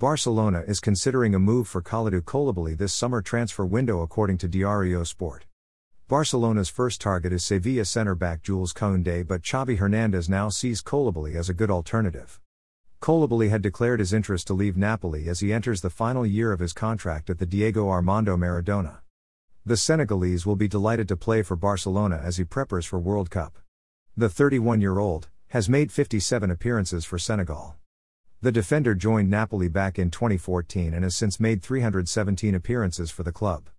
Barcelona is considering a move for Kalidou Koulibaly this summer transfer window according to Diario Sport. Barcelona's first target is Sevilla centre-back Jules Koundé but Xavi Hernandez now sees Koulibaly as a good alternative. Koulibaly had declared his interest to leave Napoli as he enters the final year of his contract at the Diego Armando Maradona. The Senegalese will be delighted to play for Barcelona as he prepares for World Cup. The 31 year old has made 57 appearances for Senegal. The defender joined Napoli back in 2014 and has since made 317 appearances for the club.